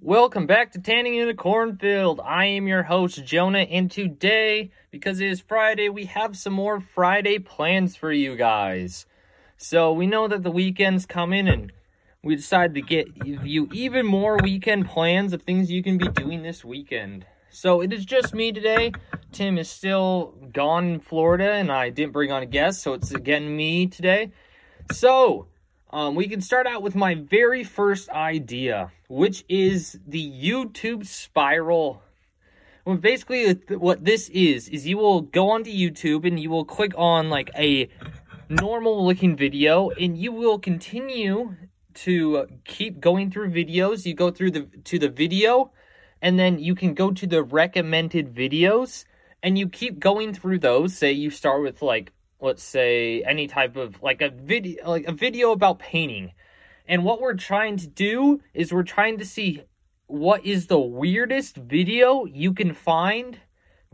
Welcome back to Tanning in a Cornfield. I am your host, Jonah, and today, because it is Friday, we have some more Friday plans for you guys. So, we know that the weekend's coming, and we decided to get you even more weekend plans of things you can be doing this weekend. So, it is just me today. Tim is still gone in Florida, and I didn't bring on a guest, so it's again me today. So, um, we can start out with my very first idea, which is the YouTube spiral. Well, basically, what this is, is you will go onto YouTube and you will click on like a normal looking video and you will continue to keep going through videos. You go through the to the video and then you can go to the recommended videos and you keep going through those. Say you start with like let's say any type of like a video like a video about painting. And what we're trying to do is we're trying to see what is the weirdest video you can find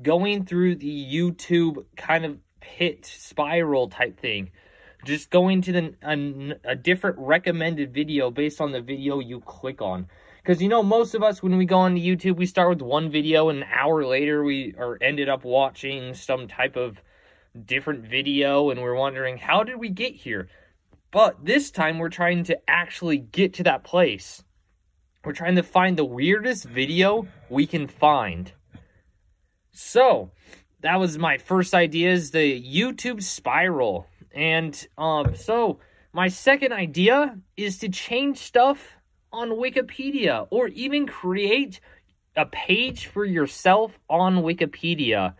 going through the youtube kind of pit spiral type thing. Just going to the a, a different recommended video based on the video you click on. Because you know most of us when we go on youtube we start with one video and an hour later we are ended up watching some type of different video and we're wondering how did we get here? But this time we're trying to actually get to that place. We're trying to find the weirdest video we can find. So, that was my first idea is the YouTube spiral. And um so my second idea is to change stuff on Wikipedia or even create a page for yourself on Wikipedia.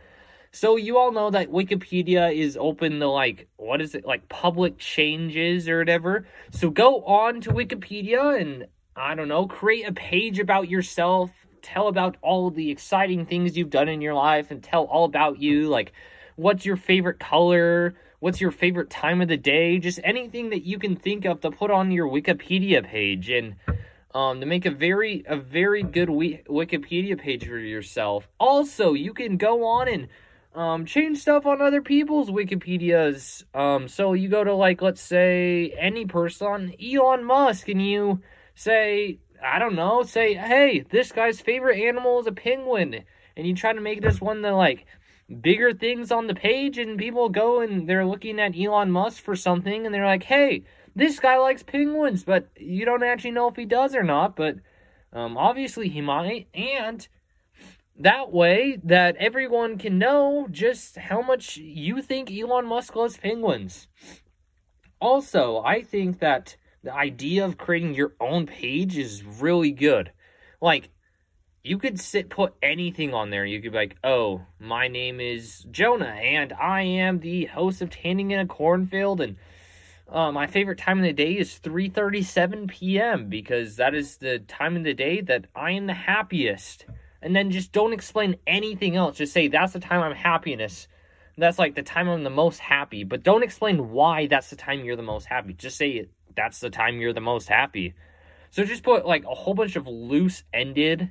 So you all know that Wikipedia is open to like what is it like public changes or whatever. So go on to Wikipedia and I don't know, create a page about yourself, tell about all the exciting things you've done in your life and tell all about you like what's your favorite color, what's your favorite time of the day, just anything that you can think of to put on your Wikipedia page and um, to make a very a very good Wikipedia page for yourself. Also, you can go on and um, change stuff on other people's Wikipedias. Um, so you go to like, let's say any person, Elon Musk, and you say, I don't know, say, hey, this guy's favorite animal is a penguin, and you try to make this one of the like bigger things on the page, and people go and they're looking at Elon Musk for something, and they're like, hey, this guy likes penguins, but you don't actually know if he does or not, but um, obviously he might, and that way that everyone can know just how much you think Elon Musk loves penguins. Also, I think that the idea of creating your own page is really good. Like, you could sit put anything on there. You could be like, "Oh, my name is Jonah, and I am the host of Tanning in a Cornfield, and uh, my favorite time of the day is 3:37 p.m. because that is the time of the day that I am the happiest." And then just don't explain anything else. Just say that's the time I'm happiness. That's like the time I'm the most happy, but don't explain why that's the time you're the most happy. Just say that's the time you're the most happy. So just put like a whole bunch of loose ended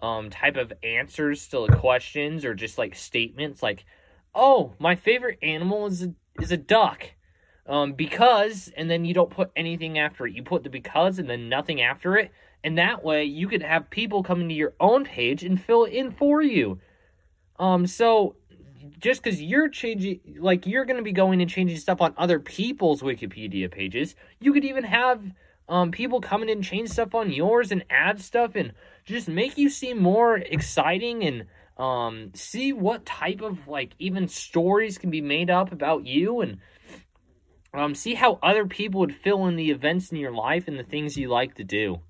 um type of answers to the questions or just like statements like, "Oh, my favorite animal is a, is a duck." Um because and then you don't put anything after it. You put the because and then nothing after it and that way you could have people coming to your own page and fill in for you. Um, so just because you're changing, like you're going to be going and changing stuff on other people's Wikipedia pages, you could even have um, people coming in and change stuff on yours and add stuff and just make you seem more exciting and um, see what type of like even stories can be made up about you and um, see how other people would fill in the events in your life and the things you like to do.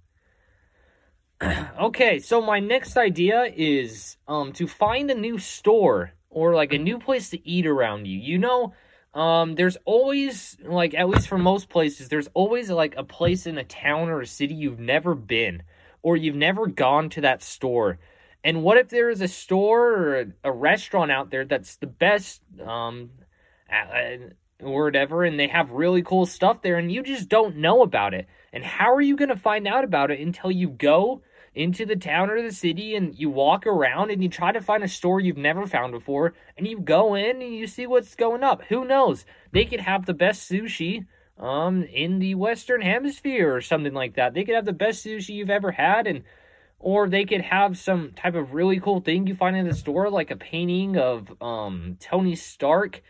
okay, so my next idea is um to find a new store or like a new place to eat around you. You know, um there's always like at least for most places there's always like a place in a town or a city you've never been or you've never gone to that store. And what if there is a store or a, a restaurant out there that's the best um whatever and they have really cool stuff there and you just don't know about it. And how are you going to find out about it until you go into the town or the city and you walk around and you try to find a store you've never found before and you go in and you see what's going up. Who knows? They could have the best sushi um in the western hemisphere or something like that. They could have the best sushi you've ever had and Or they could have some type of really cool thing you find in the store, like a painting of um, Tony Stark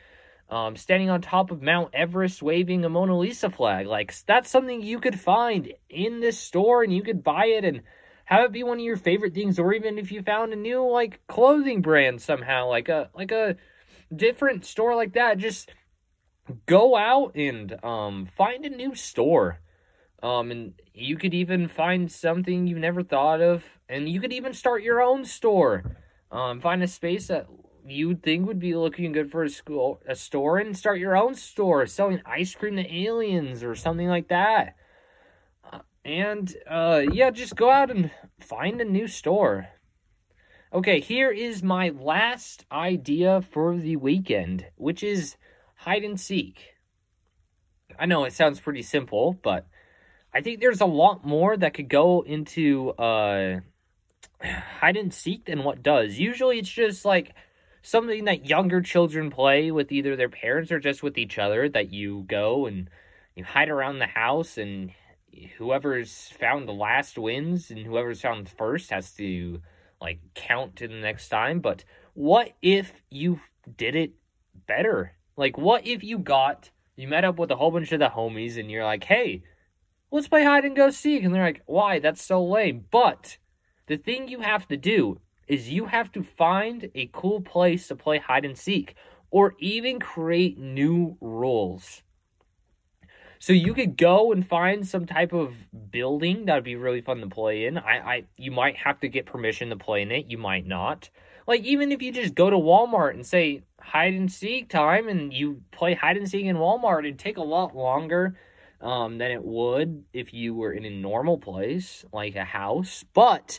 um, standing on top of Mount Everest waving a Mona Lisa flag. Like, that's something you could find in this store and you could buy it and have it be one of your favorite things. Or even if you found a new, like, clothing brand somehow, like a, like a different store like that, just go out and um, find a new store. Um, and you could even find something you've never thought of, and you could even start your own store. Um, find a space that you'd think would be looking good for a school, a store, and start your own store selling ice cream to aliens or something like that. And uh, yeah, just go out and find a new store. Okay, here is my last idea for the weekend, which is hide and seek. I know it sounds pretty simple, but I think there's a lot more that could go into uh, hide and seek than what does. Usually it's just like something that younger children play with either their parents or just with each other that you go and you hide around the house and whoever's found the last wins and whoever's found first has to like count to the next time. But what if you did it better? Like what if you got you met up with a whole bunch of the homies and you're like hey let's play hide and go seek. And they're like why? That's so lame. But the thing you have to do is you have to find a cool place to play hide and seek or even create new rules. So you could go and find some type of building that would be really fun to play in. I, I you might have to get permission to play in it, you might not. Like even if you just go to Walmart and say hide and seek time and you play hide and seek in Walmart, it'd take a lot longer um, than it would if you were in a normal place like a house. But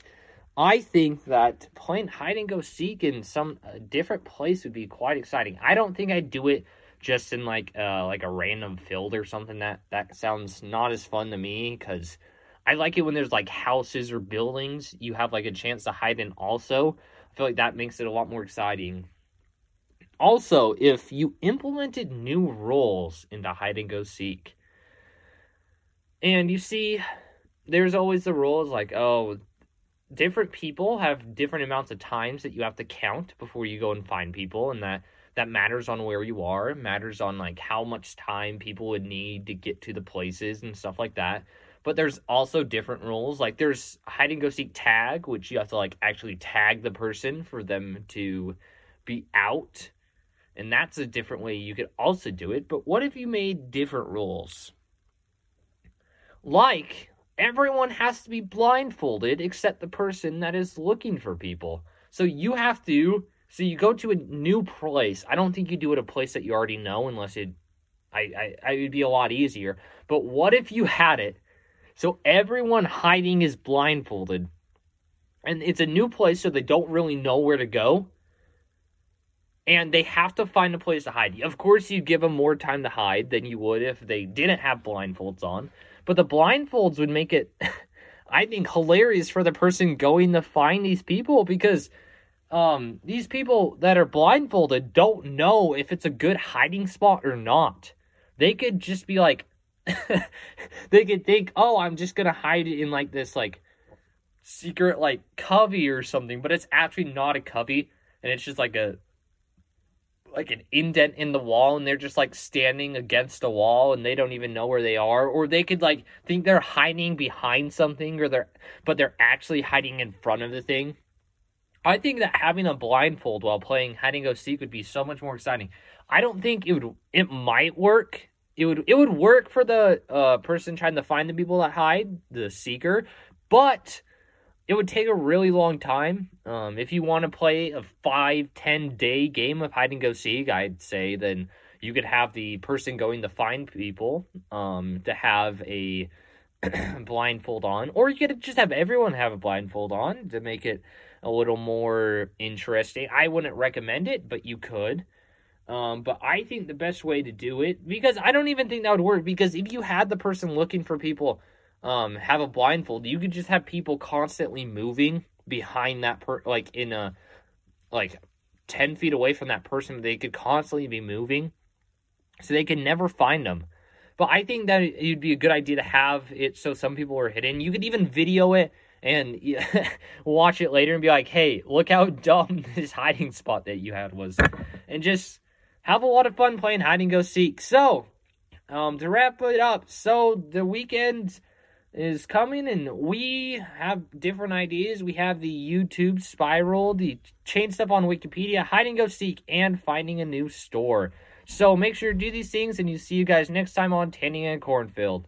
I think that playing hide and go seek in some uh, different place would be quite exciting. I don't think I'd do it just in like uh like a random field or something. That that sounds not as fun to me because I like it when there's like houses or buildings you have like a chance to hide in. Also, I feel like that makes it a lot more exciting. Also, if you implemented new rules into hide and go seek, and you see, there's always the rules like oh different people have different amounts of times that you have to count before you go and find people and that that matters on where you are matters on like how much time people would need to get to the places and stuff like that but there's also different rules like there's hide and go seek tag which you have to like actually tag the person for them to be out and that's a different way you could also do it but what if you made different rules like everyone has to be blindfolded except the person that is looking for people. So you have to. So you go to a new place. I don't think you do it a place that you already know, unless it. I, I, I would be a lot easier. But what if you had it? So everyone hiding is blindfolded, and it's a new place, so they don't really know where to go. And they have to find a place to hide. Of course, you'd give them more time to hide than you would if they didn't have blindfolds on. But the blindfolds would make it, I think, hilarious for the person going to find these people because um, these people that are blindfolded don't know if it's a good hiding spot or not. They could just be like, they could think, oh, I'm just gonna hide it in like this like secret like covey or something, but it's actually not a covey, and it's just like a like an indent in the wall and they're just like standing against a wall and they don't even know where they are or they could like think they're hiding behind something or they're but they're actually hiding in front of the thing i think that having a blindfold while playing hide and go seek would be so much more exciting i don't think it would it might work it would it would work for the uh, person trying to find the people that hide the seeker but it would take a really long time. Um, if you want to play a five, ten day game of hide and go seek, I'd say then you could have the person going to find people um, to have a blindfold on, or you could just have everyone have a blindfold on to make it a little more interesting. I wouldn't recommend it, but you could. Um, but I think the best way to do it, because I don't even think that would work, because if you had the person looking for people um, have a blindfold, you could just have people constantly moving behind that per like in a like 10 feet away from that person they could constantly be moving so they can never find them but i think that it'd be a good idea to have it so some people are hidden you could even video it and watch it later and be like, hey, look how dumb this hiding spot that you had was. And just have a lot of fun playing hide and go seek. So, um, to wrap it up, so the weekend is coming and we have different ideas. We have the YouTube spiral, the chain stuff on Wikipedia, hide and go seek, and finding a new store. So make sure to do these things and you see you guys next time on Tanning and Cornfield.